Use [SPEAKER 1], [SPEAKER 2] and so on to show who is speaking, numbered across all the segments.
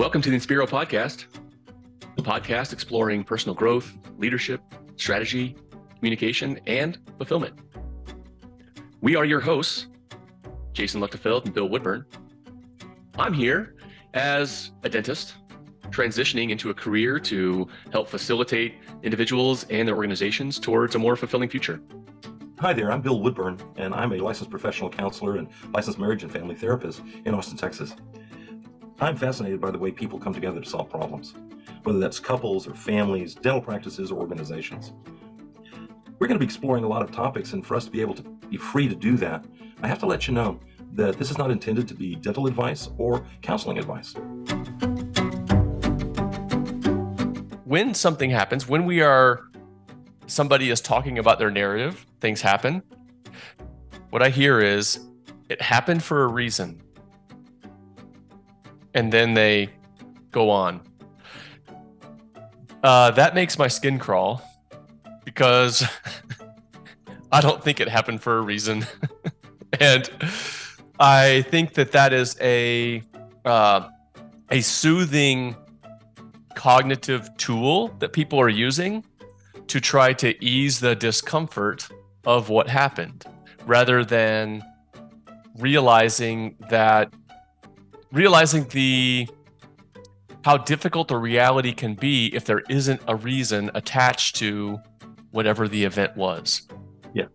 [SPEAKER 1] Welcome to the Inspiro Podcast, a podcast exploring personal growth, leadership, strategy, communication, and fulfillment. We are your hosts, Jason Luchtefeld and Bill Woodburn. I'm here as a dentist transitioning into a career to help facilitate individuals and their organizations towards a more fulfilling future.
[SPEAKER 2] Hi there, I'm Bill Woodburn, and I'm a licensed professional counselor and licensed marriage and family therapist in Austin, Texas. I'm fascinated by the way people come together to solve problems, whether that's couples or families, dental practices, or organizations. We're going to be exploring a lot of topics, and for us to be able to be free to do that, I have to let you know that this is not intended to be dental advice or counseling advice.
[SPEAKER 1] When something happens, when we are somebody is talking about their narrative, things happen. What I hear is it happened for a reason. And then they go on. Uh, that makes my skin crawl because I don't think it happened for a reason. and I think that that is a uh, a soothing cognitive tool that people are using to try to ease the discomfort of what happened rather than realizing that realizing the how difficult the reality can be if there isn't a reason attached to whatever the event was.
[SPEAKER 2] Yeah.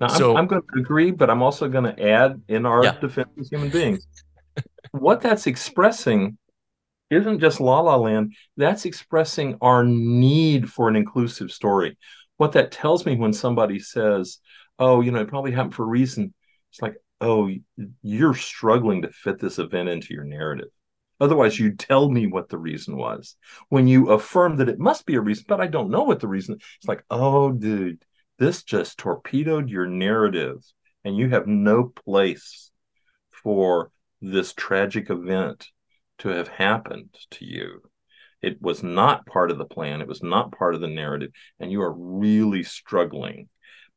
[SPEAKER 2] Now, so, I'm, I'm, going to agree, but I'm also going to add in our yeah. defense as human beings. what that's expressing isn't just La La Land, that's expressing our need for an inclusive story. What that tells me when somebody says, oh, you know, it probably happened for a reason, it's like, oh, you're struggling to fit this event into your narrative. Otherwise, you tell me what the reason was. When you affirm that it must be a reason, but I don't know what the reason, it's like, oh, dude, this just torpedoed your narrative, and you have no place for this tragic event to have happened to you. It was not part of the plan, it was not part of the narrative, and you are really struggling.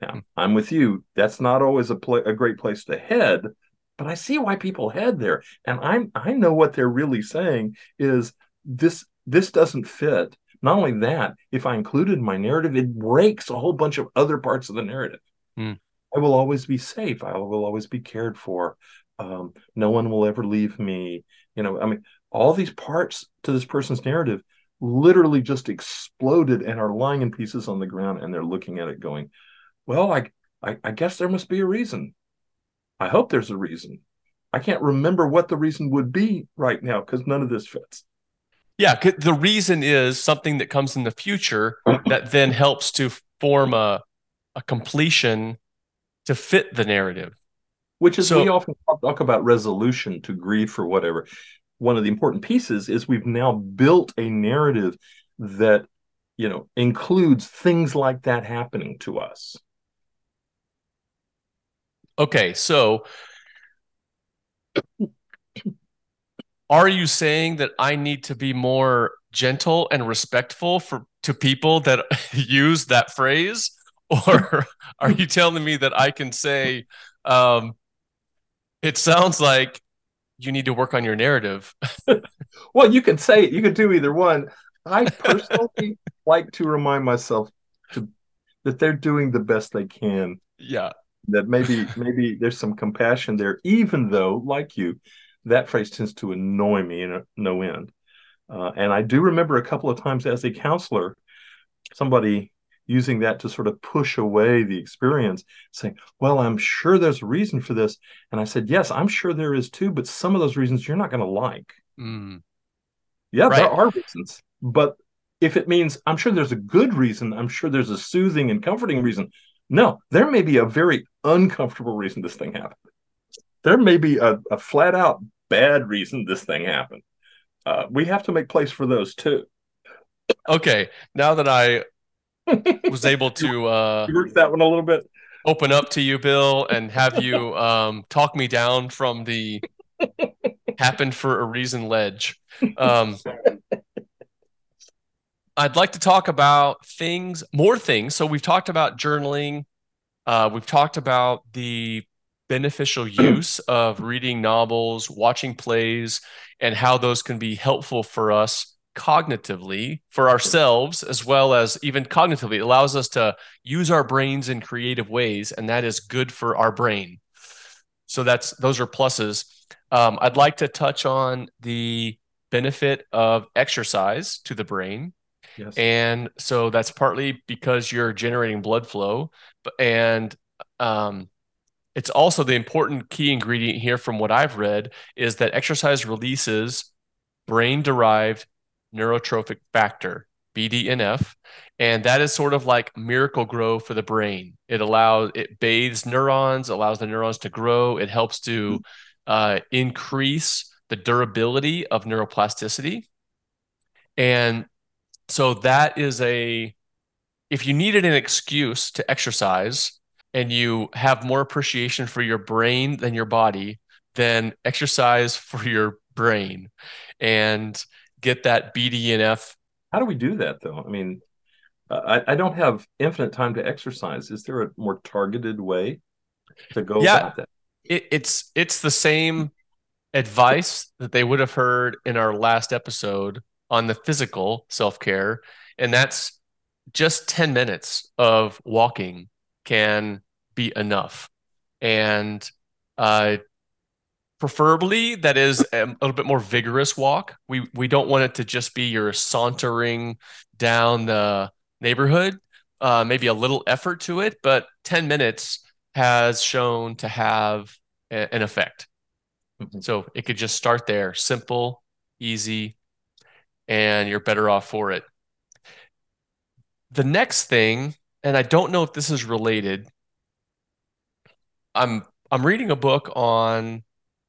[SPEAKER 2] Now, I'm with you. That's not always a, pl- a great place to head, but I see why people head there. And I'm I know what they're really saying is this this doesn't fit. Not only that, if I include it in my narrative, it breaks a whole bunch of other parts of the narrative. Mm. I will always be safe. I will always be cared for. Um, no one will ever leave me. You know, I mean, all these parts to this person's narrative literally just exploded and are lying in pieces on the ground, and they're looking at it going, "Well, I, I, I guess there must be a reason. I hope there's a reason. I can't remember what the reason would be right now because none of this fits."
[SPEAKER 1] Yeah, the reason is something that comes in the future that then helps to form a a completion to fit the narrative
[SPEAKER 2] which is so, we often talk about resolution to grief or whatever one of the important pieces is we've now built a narrative that you know includes things like that happening to us
[SPEAKER 1] okay so are you saying that i need to be more gentle and respectful for to people that use that phrase or are you telling me that i can say um, it sounds like you need to work on your narrative.
[SPEAKER 2] well, you can say it. You can do either one. I personally like to remind myself to, that they're doing the best they can.
[SPEAKER 1] Yeah.
[SPEAKER 2] That maybe maybe there's some compassion there, even though, like you, that phrase tends to annoy me in a, no end. Uh, and I do remember a couple of times as a counselor, somebody using that to sort of push away the experience, saying, Well, I'm sure there's a reason for this. And I said, Yes, I'm sure there is too, but some of those reasons you're not going to like. Mm. Yeah, right. there are reasons. But if it means I'm sure there's a good reason, I'm sure there's a soothing and comforting reason. No, there may be a very uncomfortable reason this thing happened. There may be a, a flat out bad reason this thing happened. Uh, we have to make place for those too.
[SPEAKER 1] Okay, now that I was able to uh,
[SPEAKER 2] work that one a little bit.
[SPEAKER 1] Open up to you, Bill, and have you um, talk me down from the happened for a reason ledge. Um, I'd like to talk about things, more things. So we've talked about journaling. Uh, we've talked about the beneficial use of reading novels, watching plays, and how those can be helpful for us cognitively for ourselves as well as even cognitively it allows us to use our brains in creative ways and that is good for our brain so that's those are pluses um, i'd like to touch on the benefit of exercise to the brain yes. and so that's partly because you're generating blood flow and um, it's also the important key ingredient here from what i've read is that exercise releases brain derived neurotrophic factor, BDNF, and that is sort of like Miracle-Gro for the brain. It allows it bathes neurons, allows the neurons to grow. It helps to uh, increase the durability of neuroplasticity, and so that is a if you needed an excuse to exercise and you have more appreciation for your brain than your body, then exercise for your brain. And get that BDNF.
[SPEAKER 2] How do we do that though? I mean, I, I don't have infinite time to exercise. Is there a more targeted way to go yeah, about that?
[SPEAKER 1] It, it's it's the same advice that they would have heard in our last episode on the physical self care, and that's just ten minutes of walking can be enough. And uh, preferably that is a little bit more vigorous walk. We we don't want it to just be your sauntering down the neighborhood. Uh, maybe a little effort to it, but 10 minutes has shown to have a, an effect. Mm-hmm. So it could just start there, simple, easy, and you're better off for it. The next thing, and I don't know if this is related. I'm I'm reading a book on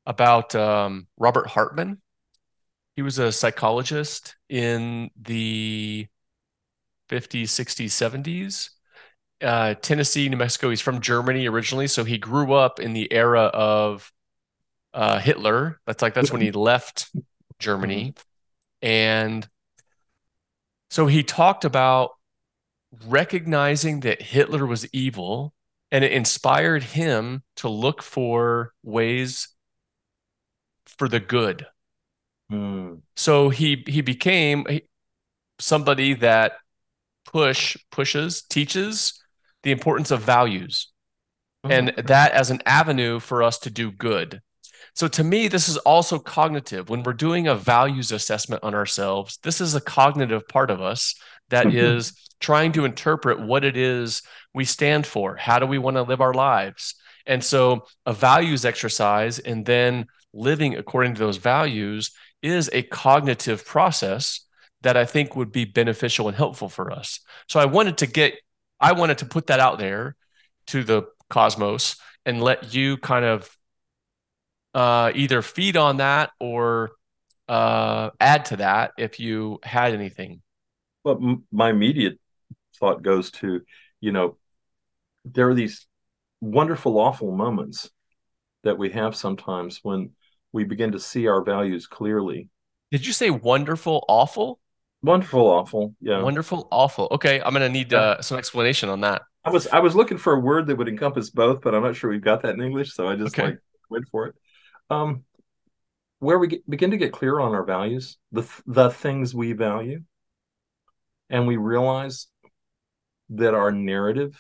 [SPEAKER 1] about um, Robert Hartman. He was a psychologist in the 50s, 60s, 70s. Uh, Tennessee, New Mexico. He's from Germany originally, so he grew up in the era of uh, Hitler. That's like that's when he left Germany, and so he talked about recognizing that Hitler was evil, and it inspired him to look for ways for the good. Mm. So he he became somebody that push pushes teaches the importance of values oh, and okay. that as an avenue for us to do good. So to me this is also cognitive when we're doing a values assessment on ourselves. This is a cognitive part of us that mm-hmm. is trying to interpret what it is we stand for. How do we want to live our lives? And so a values exercise and then living according to those values is a cognitive process that I think would be beneficial and helpful for us. So I wanted to get, I wanted to put that out there to the cosmos and let you kind of uh, either feed on that or uh, add to that if you had anything.
[SPEAKER 2] Well, m- my immediate thought goes to, you know, there are these wonderful, awful moments that we have sometimes when we begin to see our values clearly.
[SPEAKER 1] Did you say wonderful, awful?
[SPEAKER 2] Wonderful, awful. Yeah.
[SPEAKER 1] Wonderful, awful. Okay, I'm gonna need uh, some explanation on that.
[SPEAKER 2] I was I was looking for a word that would encompass both, but I'm not sure we've got that in English, so I just okay. like went for it. Um, where we get, begin to get clear on our values, the the things we value, and we realize that our narrative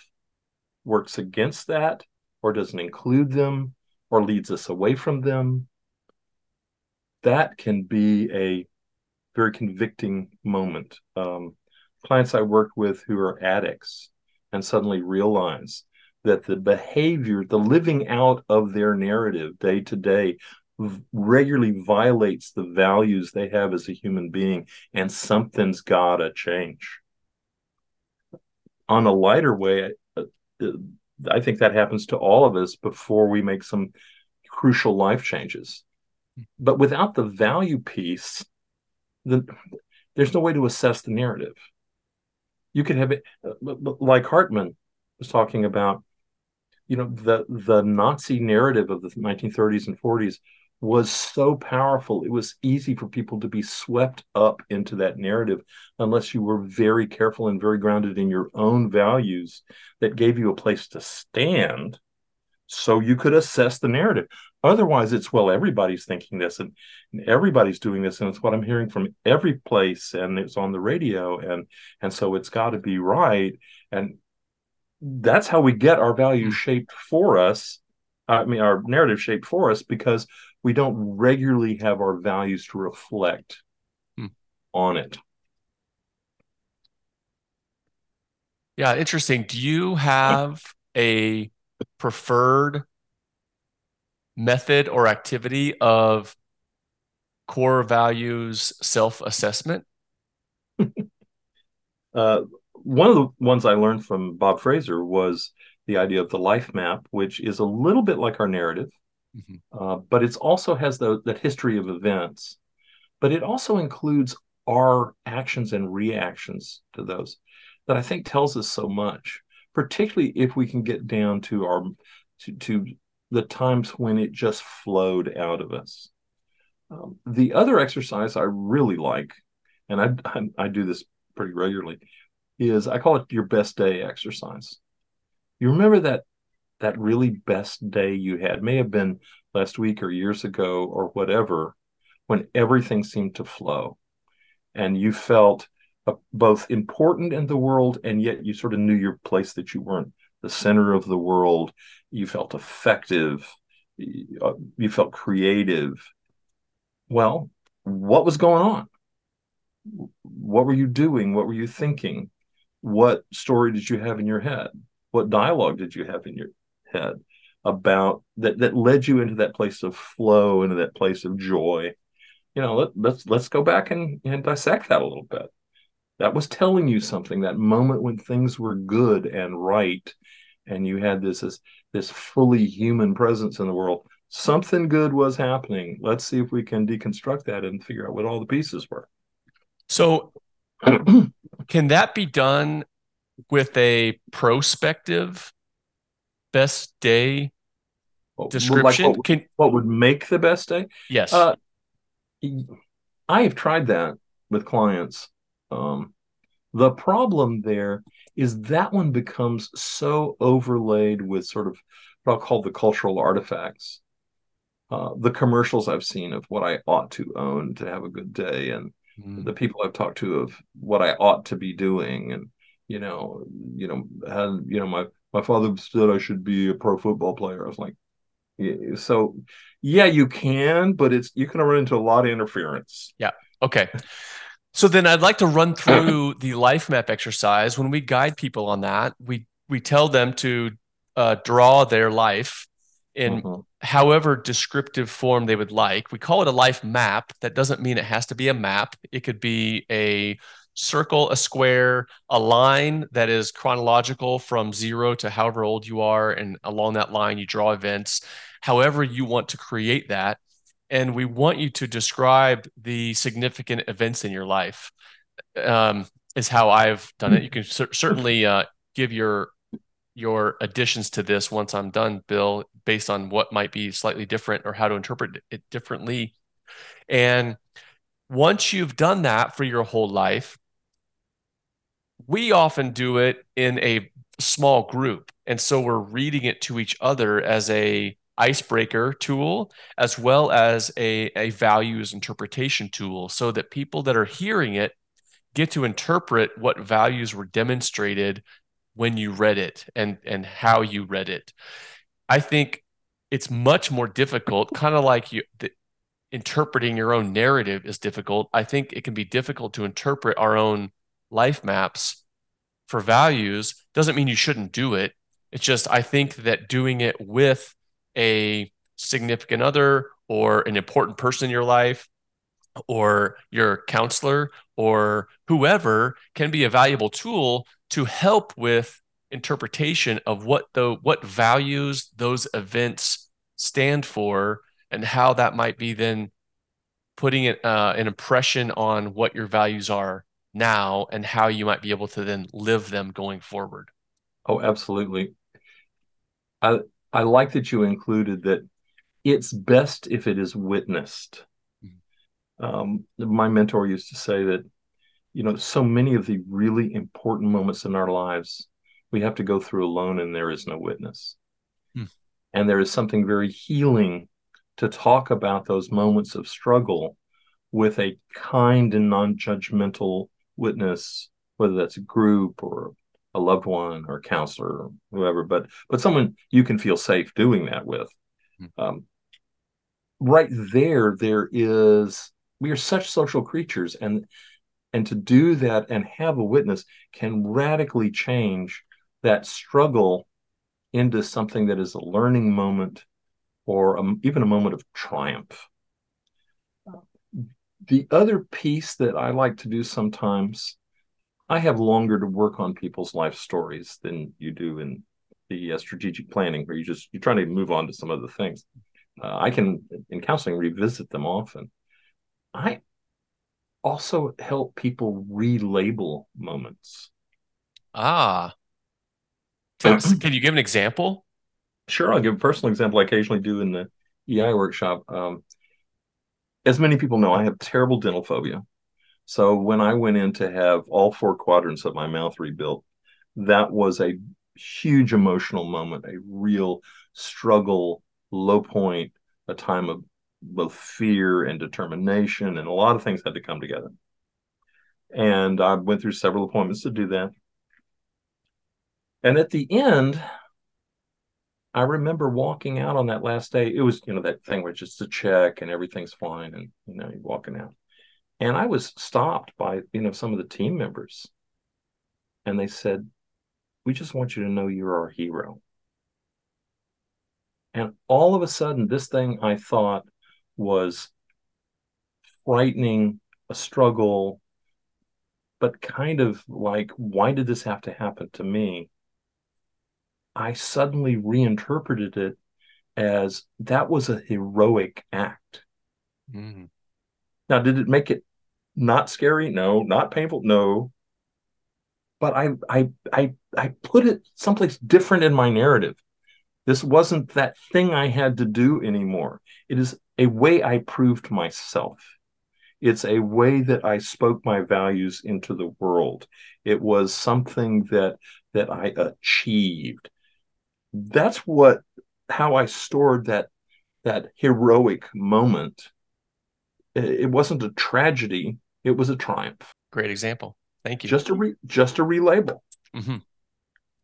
[SPEAKER 2] works against that, or doesn't include them, or leads us away from them, that can be a very convicting moment. Um, clients I work with who are addicts and suddenly realize that the behavior, the living out of their narrative day to day, regularly violates the values they have as a human being, and something's got to change. On a lighter way, uh, uh, I think that happens to all of us before we make some crucial life changes. But without the value piece, the, there's no way to assess the narrative. You could have it like Hartman was talking about, you know, the the Nazi narrative of the 1930s and 40s was so powerful. It was easy for people to be swept up into that narrative unless you were very careful and very grounded in your own values that gave you a place to stand so you could assess the narrative. Otherwise, it's well, everybody's thinking this and, and, everybody's doing this, and it's what I'm hearing from every place, and it's on the radio, and and so it's got to be right. And that's how we get our values shaped for us. I mean, our narrative shaped for us because we don't regularly have our values to reflect hmm. on it.
[SPEAKER 1] Yeah, interesting. Do you have a preferred method or activity of core values self assessment?
[SPEAKER 2] uh, one of the ones I learned from Bob Fraser was the idea of the life map, which is a little bit like our narrative, mm-hmm. uh, but it also has the, that history of events. But it also includes our actions and reactions to those that I think tells us so much particularly if we can get down to our to, to the times when it just flowed out of us. Um, the other exercise I really like, and I, I, I do this pretty regularly, is I call it your best day exercise. You remember that that really best day you had? May have been last week or years ago or whatever, when everything seemed to flow, and you felt both important in the world and yet you sort of knew your place that you weren't the center of the world. You felt effective. Uh, you felt creative. Well what was going on? What were you doing? What were you thinking what story did you have in your head? What dialogue did you have in your head about that that led you into that place of flow into that place of joy? You know let, let's let's go back and, and dissect that a little bit. That was telling you something that moment when things were good and right and you had this this, this fully human presence in the world. Something good was happening. Let's see if we can deconstruct that and figure out what all the pieces were.
[SPEAKER 1] So can that be done with a prospective best day description
[SPEAKER 2] like what,
[SPEAKER 1] can
[SPEAKER 2] what would make the best day?
[SPEAKER 1] Yes. Uh,
[SPEAKER 2] i have tried that with clients. Um, the problem there is that one becomes so overlaid with sort of what I'll call the cultural artifacts. Uh, the commercials I've seen of what I ought to own to have a good day, and mm. the people I've talked to of what I ought to be doing, and you know, you know, and you know, my my father said I should be a pro football player. I was like, yeah, so yeah, you can, but it's you can run into a lot of interference.
[SPEAKER 1] Yeah. Okay. So then I'd like to run through the life map exercise. When we guide people on that, we we tell them to uh, draw their life in mm-hmm. however descriptive form they would like. We call it a life map. That doesn't mean it has to be a map. It could be a circle, a square, a line that is chronological from zero to however old you are, and along that line you draw events. However you want to create that and we want you to describe the significant events in your life um, is how i've done it you can cer- certainly uh, give your your additions to this once i'm done bill based on what might be slightly different or how to interpret it differently. And once you've done that for your whole life we often do it in a small group. And so we're reading it to each other as a icebreaker tool as well as a, a values interpretation tool so that people that are hearing it get to interpret what values were demonstrated when you read it and and how you read it. I think it's much more difficult kind of like you the, interpreting your own narrative is difficult. I think it can be difficult to interpret our own life maps for values. Doesn't mean you shouldn't do it. It's just i think that doing it with a significant other or an important person in your life or your counselor or whoever can be a valuable tool to help with interpretation of what the what values those events stand for and how that might be then putting it, uh, an impression on what your values are now and how you might be able to then live them going forward
[SPEAKER 2] oh absolutely I, I like that you included that it's best if it is witnessed. Mm-hmm. Um, my mentor used to say that, you know, so many of the really important moments in our lives we have to go through alone and there is no witness. Mm. And there is something very healing to talk about those moments of struggle with a kind and non judgmental witness, whether that's a group or a loved one or a counselor or whoever, but but someone you can feel safe doing that with. Mm-hmm. Um, right there, there is we are such social creatures, and and to do that and have a witness can radically change that struggle into something that is a learning moment or a, even a moment of triumph. The other piece that I like to do sometimes, I have longer to work on people's life stories than you do in the uh, strategic planning, where you just you're trying to move on to some other things. Uh, I can in counseling revisit them often. I also help people relabel moments.
[SPEAKER 1] Ah, can you give an example?
[SPEAKER 2] Sure, I'll give a personal example I occasionally do in the EI workshop. Um, as many people know, I have terrible dental phobia. So when I went in to have all four quadrants of my mouth rebuilt, that was a huge emotional moment, a real struggle, low point, a time of both fear and determination, and a lot of things had to come together. And I went through several appointments to do that. And at the end, I remember walking out on that last day. It was, you know, that thing where it's just a check and everything's fine, and you know, you're walking out. And I was stopped by, you know, some of the team members, and they said, "We just want you to know you're our hero." And all of a sudden, this thing I thought was frightening, a struggle, but kind of like, why did this have to happen to me? I suddenly reinterpreted it as that was a heroic act. Mm-hmm. Now, did it make it not scary? No. Not painful? No. But I, I, I, I put it someplace different in my narrative. This wasn't that thing I had to do anymore. It is a way I proved myself. It's a way that I spoke my values into the world. It was something that that I achieved that's what how I stored that that heroic moment. It wasn't a tragedy; it was a triumph.
[SPEAKER 1] Great example. Thank you.
[SPEAKER 2] Just a re, just a relabel. Mm-hmm.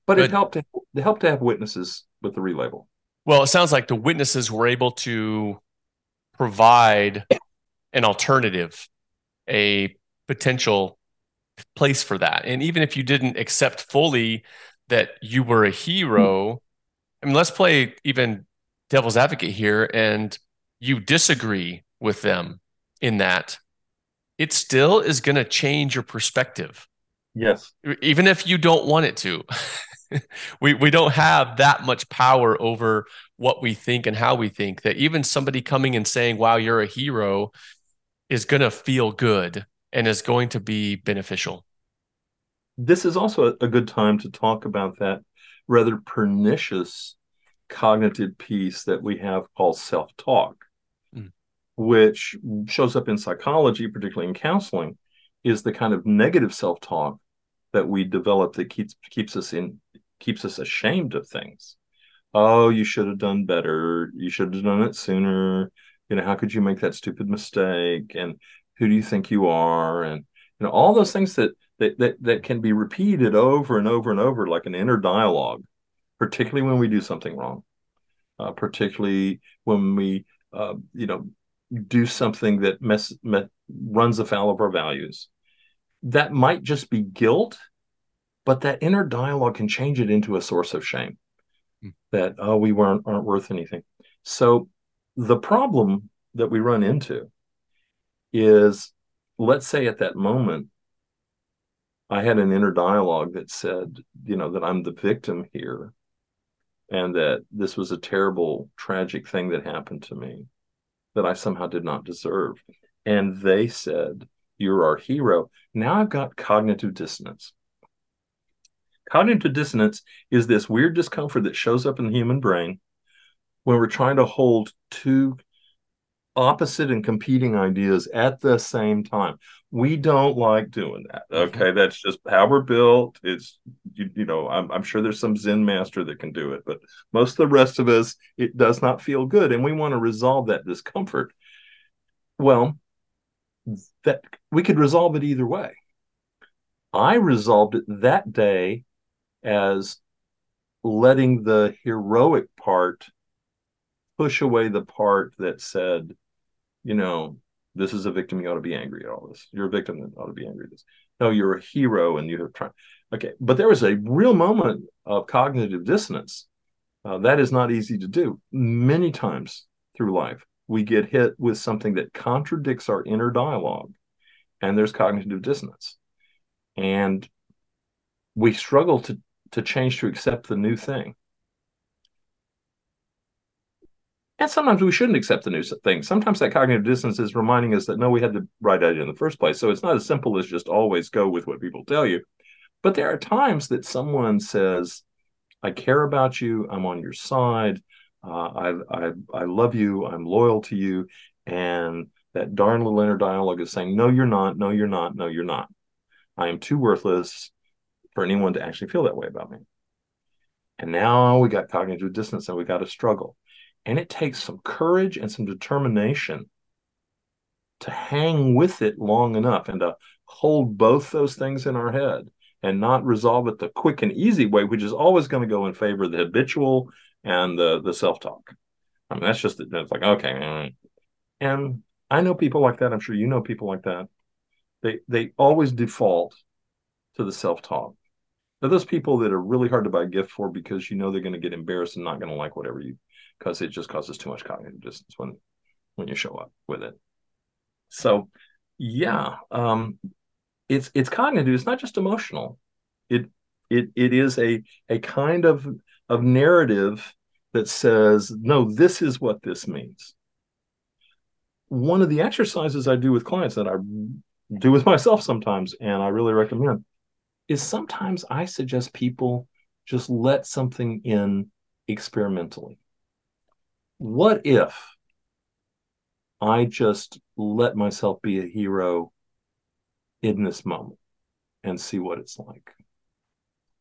[SPEAKER 2] But Good. it helped to it helped to have witnesses with the relabel.
[SPEAKER 1] Well, it sounds like the witnesses were able to provide an alternative, a potential place for that. And even if you didn't accept fully that you were a hero, I mean, let's play even devil's advocate here, and you disagree with them in that. It still is going to change your perspective.
[SPEAKER 2] Yes.
[SPEAKER 1] Even if you don't want it to. we we don't have that much power over what we think and how we think that even somebody coming and saying wow you're a hero is going to feel good and is going to be beneficial
[SPEAKER 2] this is also a good time to talk about that rather pernicious cognitive piece that we have called self talk, mm. which shows up in psychology, particularly in counseling, is the kind of negative self talk that we develop that keeps keeps us in keeps us ashamed of things. Oh, you should have done better. You should have done it sooner. You know, how could you make that stupid mistake? And who do you think you are? And you know, all those things that that that, that can be repeated over and over and over like an inner dialogue particularly when we do something wrong, uh, particularly when we, uh, you know, do something that mess, me- runs afoul of our values. That might just be guilt, but that inner dialogue can change it into a source of shame. Mm. That oh, we weren't aren't worth anything. So the problem that we run into is, let's say at that moment I had an inner dialogue that said, you know, that I'm the victim here and that this was a terrible, tragic thing that happened to me that I somehow did not deserve. And they said, You're our hero. Now I've got cognitive dissonance. Cognitive dissonance is this weird discomfort that shows up in the human brain when we're trying to hold two opposite and competing ideas at the same time. We don't like doing that. Mm-hmm. Okay, that's just how we're built. It's you, you know, I'm, I'm sure there's some Zen master that can do it, but most of the rest of us, it does not feel good, and we want to resolve that discomfort. Well, that we could resolve it either way. I resolved it that day as letting the heroic part push away the part that said, you know, this is a victim, you ought to be angry at all this. You're a victim that ought to be angry at this. No, you're a hero and you have tried. Okay. But there was a real moment of cognitive dissonance. Uh, that is not easy to do. Many times through life, we get hit with something that contradicts our inner dialogue, and there's cognitive dissonance. And we struggle to, to change to accept the new thing. And sometimes we shouldn't accept the new thing. Sometimes that cognitive dissonance is reminding us that no, we had the right idea in the first place. So it's not as simple as just always go with what people tell you. But there are times that someone says, I care about you, I'm on your side, uh, I, I, I love you, I'm loyal to you. And that darn little inner dialogue is saying, No, you're not, no, you're not, no, you're not. I am too worthless for anyone to actually feel that way about me. And now we got cognitive dissonance and we got to struggle. And it takes some courage and some determination to hang with it long enough and to hold both those things in our head and not resolve it the quick and easy way, which is always going to go in favor of the habitual and the the self talk. I mean, that's just it's like okay, and I know people like that. I'm sure you know people like that. They they always default to the self talk. They're those people that are really hard to buy a gift for because you know they're going to get embarrassed and not going to like whatever you because it just causes too much cognitive dissonance when when you show up with it. So yeah, um, it's it's cognitive. It's not just emotional. It it it is a a kind of of narrative that says no, this is what this means. One of the exercises I do with clients that I do with myself sometimes, and I really recommend, is sometimes I suggest people just let something in experimentally what if I just let myself be a hero in this moment and see what it's like?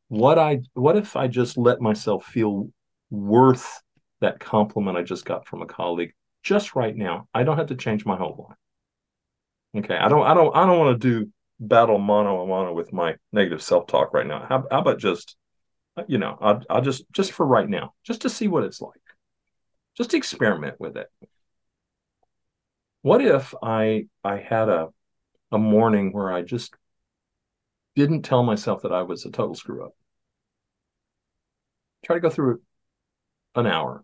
[SPEAKER 2] What I what if I just let myself feel worth that compliment I just got from a colleague just right now? I don't have to change my whole life. Okay, I don't I don't I don't want to do battle mono a mono with my negative self-talk right now. How, how about just you know, I'll, I'll just just for right now, just to see what it's like. Just experiment with it. What if I I had a a morning where I just didn't tell myself that I was a total screw up? Try to go through an hour,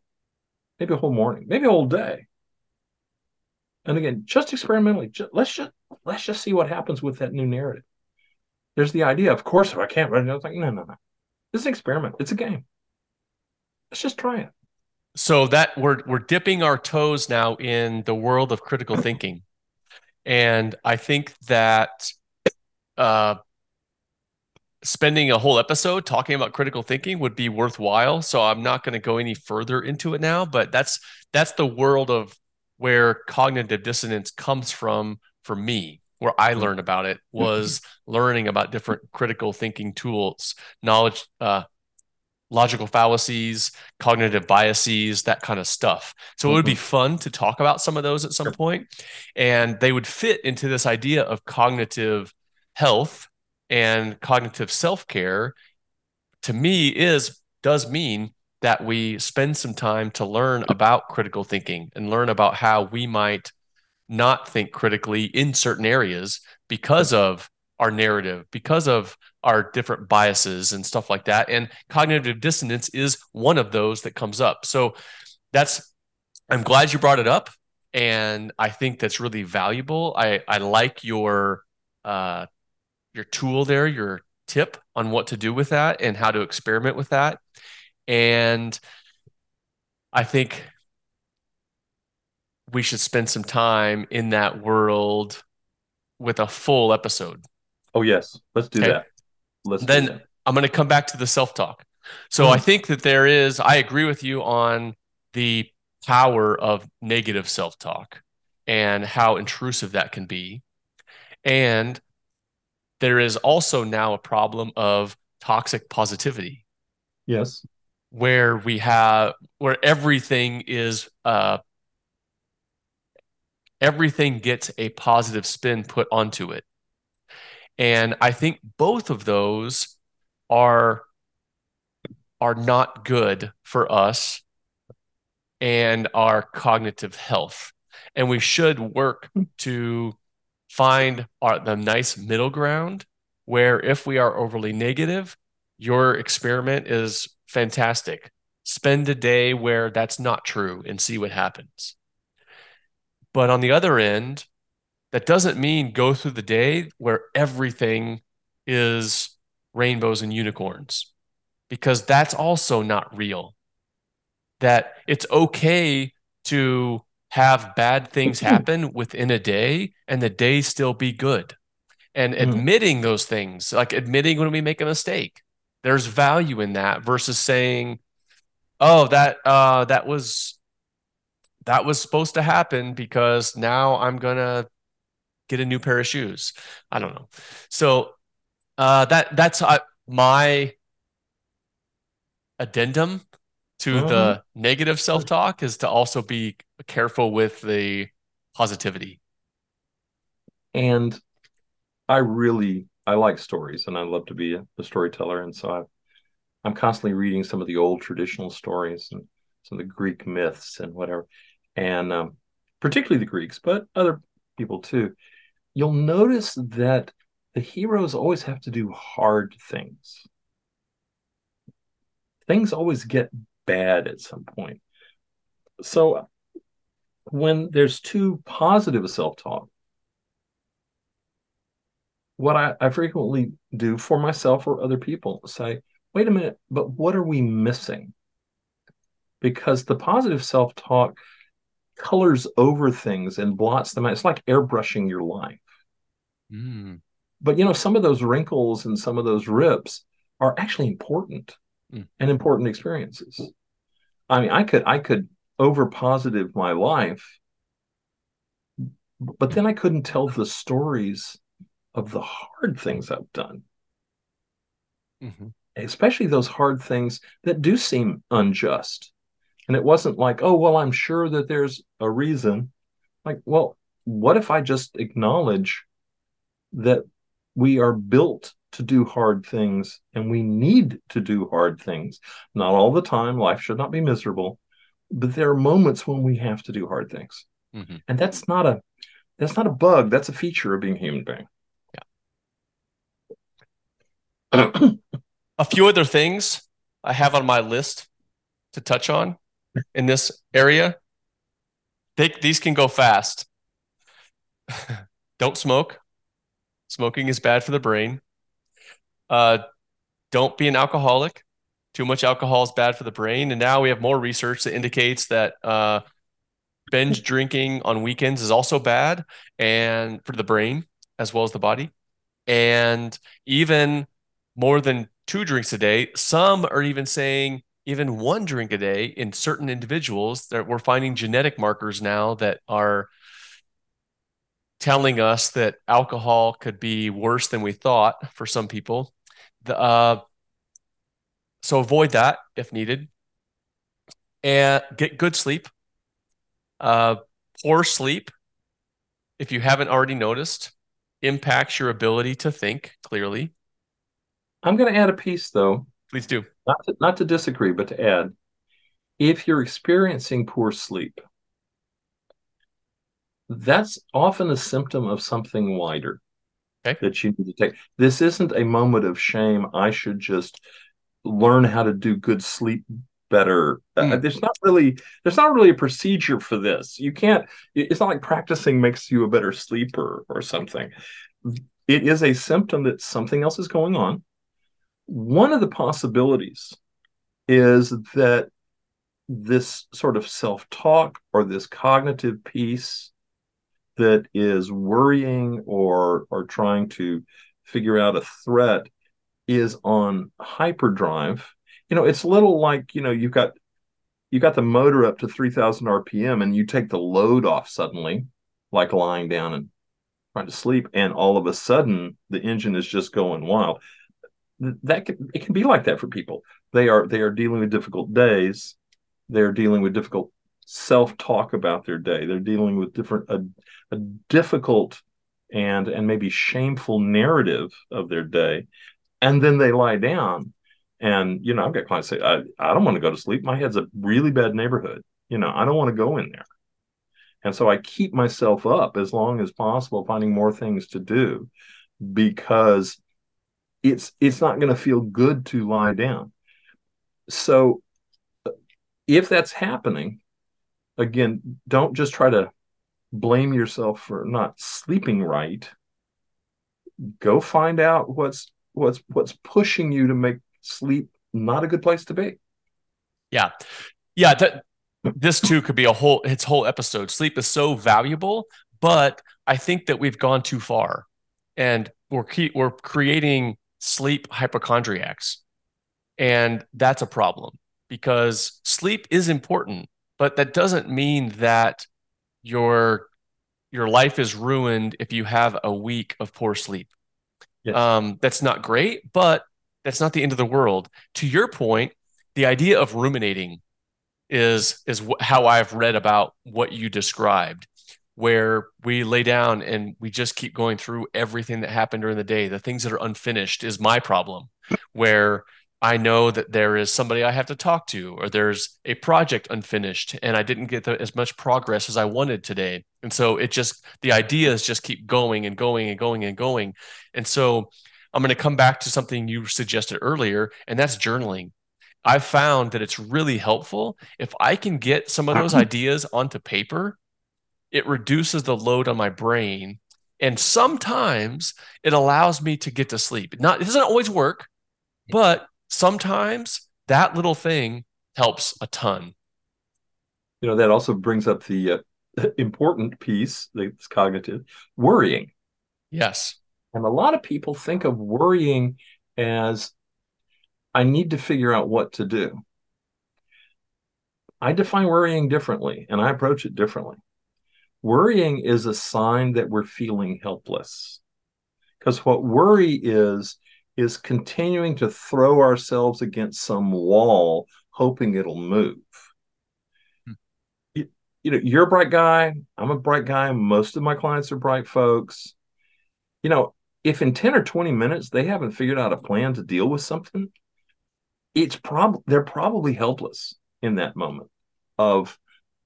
[SPEAKER 2] maybe a whole morning, maybe a whole day. And again, just experimentally, just, let's just let's just see what happens with that new narrative. There's the idea, of course, if I can't run it, I was like, no, no, no. This is an experiment. It's a game. Let's just try it
[SPEAKER 1] so that we're we're dipping our toes now in the world of critical thinking and i think that uh, spending a whole episode talking about critical thinking would be worthwhile so i'm not going to go any further into it now but that's that's the world of where cognitive dissonance comes from for me where i learned about it was learning about different critical thinking tools knowledge uh, logical fallacies, cognitive biases, that kind of stuff. So mm-hmm. it would be mm-hmm. fun to talk about some of those at some sure. point. And they would fit into this idea of cognitive health and cognitive self-care to me is does mean that we spend some time to learn about critical thinking and learn about how we might not think critically in certain areas because of our narrative because of our different biases and stuff like that. And cognitive dissonance is one of those that comes up. So that's, I'm glad you brought it up. And I think that's really valuable. I, I like your, uh, your tool there, your tip on what to do with that and how to experiment with that. And I think we should spend some time in that world with a full episode
[SPEAKER 2] Oh yes, let's do okay. that.
[SPEAKER 1] Let's then that. I'm going to come back to the self talk. So mm. I think that there is. I agree with you on the power of negative self talk, and how intrusive that can be. And there is also now a problem of toxic positivity.
[SPEAKER 2] Yes.
[SPEAKER 1] Where we have, where everything is, uh, everything gets a positive spin put onto it. And I think both of those are are not good for us and our cognitive health. And we should work to find our, the nice middle ground where if we are overly negative, your experiment is fantastic. Spend a day where that's not true and see what happens. But on the other end, that doesn't mean go through the day where everything is rainbows and unicorns, because that's also not real. That it's okay to have bad things happen within a day and the day still be good. And mm. admitting those things, like admitting when we make a mistake, there's value in that versus saying, "Oh, that uh, that was that was supposed to happen because now I'm gonna get a new pair of shoes. I don't know. So uh, that that's uh, my addendum to uh-huh. the negative self-talk is to also be careful with the positivity.
[SPEAKER 2] And I really I like stories and I love to be a, a storyteller. And so I, I'm constantly reading some of the old traditional stories and some of the Greek myths and whatever, and um, particularly the Greeks, but other people too you'll notice that the heroes always have to do hard things. Things always get bad at some point. So when there's too positive self talk, what I, I frequently do for myself or other people say, wait a minute, but what are we missing? Because the positive self talk colors over things and blots them out. It's like airbrushing your life. Mm. But you know, some of those wrinkles and some of those rips are actually important mm. and important experiences. I mean, I could I could over positive my life, but then I couldn't tell the stories of the hard things I've done. Mm-hmm. Especially those hard things that do seem unjust. And it wasn't like, oh, well, I'm sure that there's a reason. Like, well, what if I just acknowledge that we are built to do hard things and we need to do hard things. Not all the time. Life should not be miserable, but there are moments when we have to do hard things. Mm-hmm. And that's not a that's not a bug. That's a feature of being a human being.
[SPEAKER 1] A few other things I have on my list to touch on in this area. They, these can go fast. Don't smoke. Smoking is bad for the brain. Uh, don't be an alcoholic. Too much alcohol is bad for the brain. And now we have more research that indicates that uh, binge drinking on weekends is also bad and for the brain as well as the body. And even more than two drinks a day, some are even saying even one drink a day in certain individuals that we're finding genetic markers now that are telling us that alcohol could be worse than we thought for some people. The, uh, so avoid that if needed, and get good sleep. Uh, poor sleep, if you haven't already noticed, impacts your ability to think clearly.
[SPEAKER 2] I'm going to add a piece, though.
[SPEAKER 1] Please do.
[SPEAKER 2] Not to, not to disagree, but to add. If you're experiencing poor sleep, that's often a symptom of something wider okay. that you need to take. This isn't a moment of shame. I should just learn how to do good sleep better. Mm. Uh, there's not really there's not really a procedure for this. You can't. It's not like practicing makes you a better sleeper or something. It is a symptom that something else is going on. One of the possibilities is that this sort of self talk or this cognitive piece that is worrying or or trying to figure out a threat is on hyperdrive you know it's a little like you know you've got you got the motor up to 3000 rpm and you take the load off suddenly like lying down and trying to sleep, and all of a sudden the engine is just going wild. That can, it can be like that for people. They are they are dealing with difficult days. They're dealing with difficult self-talk about their day. They're dealing with different a, a difficult and and maybe shameful narrative of their day, and then they lie down. And you know, I've got clients say, I, I don't want to go to sleep. My head's a really bad neighborhood. You know, I don't want to go in there. And so I keep myself up as long as possible, finding more things to do because it's it's not going to feel good to lie down. So if that's happening, again, don't just try to blame yourself for not sleeping right. Go find out what's what's what's pushing you to make sleep not a good place to be.
[SPEAKER 1] Yeah. Yeah, that, this too could be a whole its whole episode. Sleep is so valuable, but I think that we've gone too far, and we're keep, we're creating sleep hypochondriacs, and that's a problem because sleep is important, but that doesn't mean that your your life is ruined if you have a week of poor sleep. Yes. Um, that's not great, but that's not the end of the world. To your point, the idea of ruminating is is how I've read about what you described, where we lay down and we just keep going through everything that happened during the day. The things that are unfinished is my problem, where I know that there is somebody I have to talk to, or there's a project unfinished, and I didn't get the, as much progress as I wanted today. And so it just the ideas just keep going and going and going and going. And so I'm going to come back to something you suggested earlier, and that's journaling. I've found that it's really helpful if I can get some of those ideas onto paper. It reduces the load on my brain, and sometimes it allows me to get to sleep. Not it doesn't always work, but sometimes that little thing helps a ton.
[SPEAKER 2] You know that also brings up the uh, important piece that's cognitive worrying.
[SPEAKER 1] Yes,
[SPEAKER 2] and a lot of people think of worrying as I need to figure out what to do. I define worrying differently and I approach it differently. Worrying is a sign that we're feeling helpless. Because what worry is, is continuing to throw ourselves against some wall, hoping it'll move. Hmm. You, you know, you're a bright guy. I'm a bright guy. Most of my clients are bright folks. You know, if in 10 or 20 minutes they haven't figured out a plan to deal with something, it's probably they're probably helpless in that moment of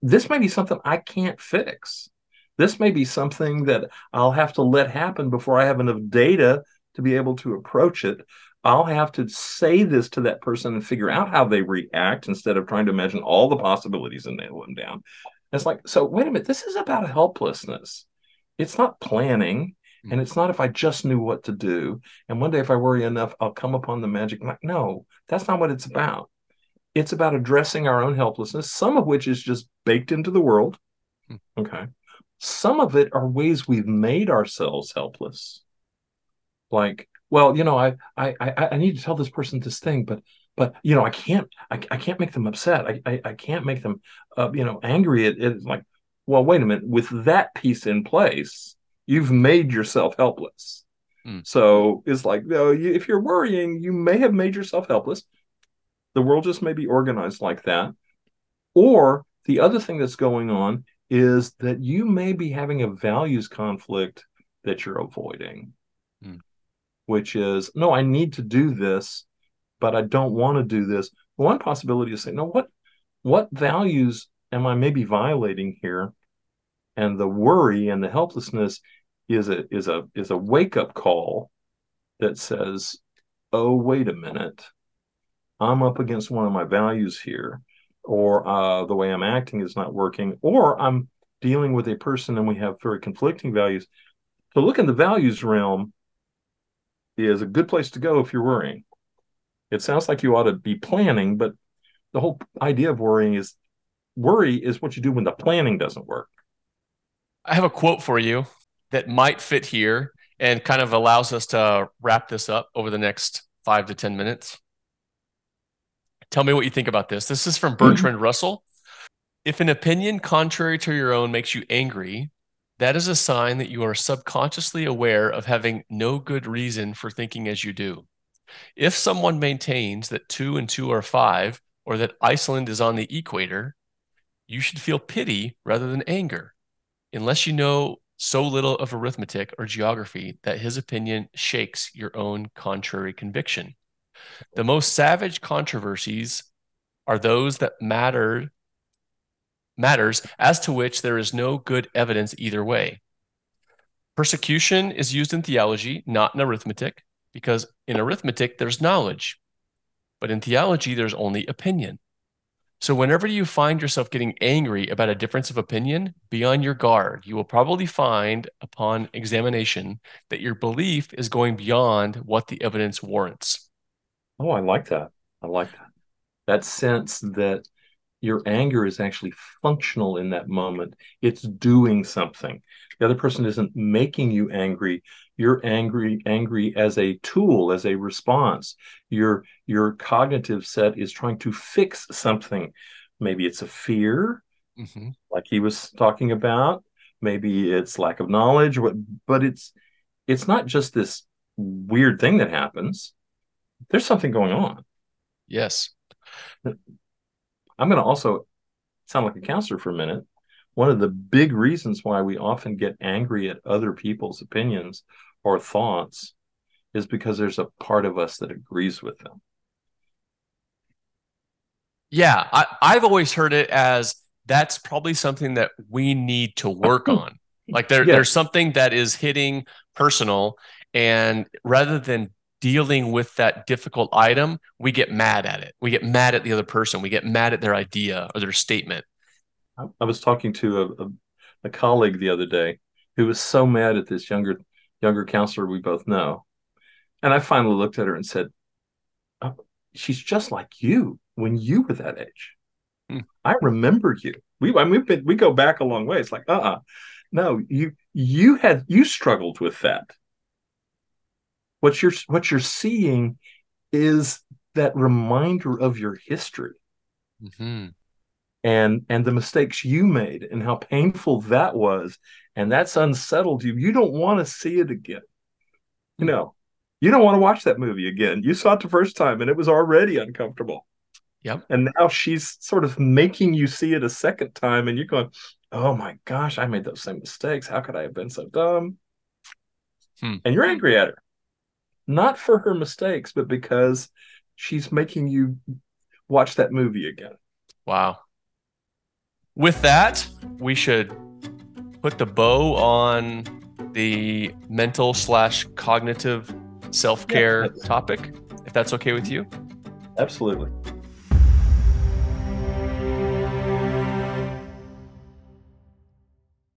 [SPEAKER 2] this may be something I can't fix. This may be something that I'll have to let happen before I have enough data to be able to approach it. I'll have to say this to that person and figure out how they react instead of trying to imagine all the possibilities and nail them down. It's like, so wait a minute, this is about helplessness. It's not planning. Hmm. And it's not if I just knew what to do. And one day, if I worry enough, I'll come upon the magic. No, that's not what it's about. It's about addressing our own helplessness, some of which is just baked into the world. Hmm. Okay. Some of it are ways we've made ourselves helpless. Like, well, you know, I I I, I need to tell this person this thing, but but you know, I can't I, I can't make them upset. I I, I can't make them uh, you know angry. It, it's like, well, wait a minute. With that piece in place, you've made yourself helpless. Mm. So it's like, you know, if you're worrying, you may have made yourself helpless. The world just may be organized like that. Or the other thing that's going on is that you may be having a values conflict that you're avoiding, mm. which is, no, I need to do this, but I don't want to do this. One possibility is saying, no, what what values am I maybe violating here? and the worry and the helplessness is a is a is a wake up call that says oh wait a minute i'm up against one of my values here or uh, the way i'm acting is not working or i'm dealing with a person and we have very conflicting values. To look in the values realm is a good place to go if you're worrying. It sounds like you ought to be planning but the whole idea of worrying is worry is what you do when the planning doesn't work.
[SPEAKER 1] I have a quote for you that might fit here and kind of allows us to wrap this up over the next five to 10 minutes. Tell me what you think about this. This is from mm-hmm. Bertrand Russell. If an opinion contrary to your own makes you angry, that is a sign that you are subconsciously aware of having no good reason for thinking as you do. If someone maintains that two and two are five, or that Iceland is on the equator, you should feel pity rather than anger, unless you know so little of arithmetic or geography that his opinion shakes your own contrary conviction. The most savage controversies are those that matter matters as to which there is no good evidence either way. Persecution is used in theology, not in arithmetic, because in arithmetic there's knowledge, but in theology there's only opinion. So, whenever you find yourself getting angry about a difference of opinion, be on your guard. You will probably find upon examination that your belief is going beyond what the evidence warrants.
[SPEAKER 2] Oh, I like that. I like that. That sense that your anger is actually functional in that moment. It's doing something. The other person isn't making you angry. You're angry, angry as a tool, as a response. Your your cognitive set is trying to fix something. Maybe it's a fear, mm-hmm. like he was talking about. Maybe it's lack of knowledge, but it's it's not just this weird thing that happens. There's something going on.
[SPEAKER 1] Yes.
[SPEAKER 2] I'm going to also sound like a counselor for a minute. One of the big reasons why we often get angry at other people's opinions or thoughts is because there's a part of us that agrees with them.
[SPEAKER 1] Yeah, I, I've always heard it as that's probably something that we need to work on. Like there, yeah. there's something that is hitting personal, and rather than dealing with that difficult item, we get mad at it. We get mad at the other person. We get mad at their idea or their statement.
[SPEAKER 2] I was talking to a, a, a colleague the other day who was so mad at this younger younger counselor we both know, and I finally looked at her and said, oh, "She's just like you when you were that age. Hmm. I remember you. We I mean, we've been, we go back a long way. It's like, uh, uh-uh. no, you you had you struggled with that." What you're what you're seeing is that reminder of your history. Mm-hmm. and and the mistakes you made and how painful that was and that's unsettled you. You don't want to see it again. You know you don't want to watch that movie again. You saw it the first time and it was already uncomfortable.
[SPEAKER 1] Yep.
[SPEAKER 2] And now she's sort of making you see it a second time and you're going oh my gosh i made those same mistakes. How could i have been so dumb? Hmm. and you're angry at her not for her mistakes, but because she's making you watch that movie again.
[SPEAKER 1] Wow. With that, we should put the bow on the mental slash cognitive self care yeah, topic, if that's okay with you.
[SPEAKER 2] Absolutely.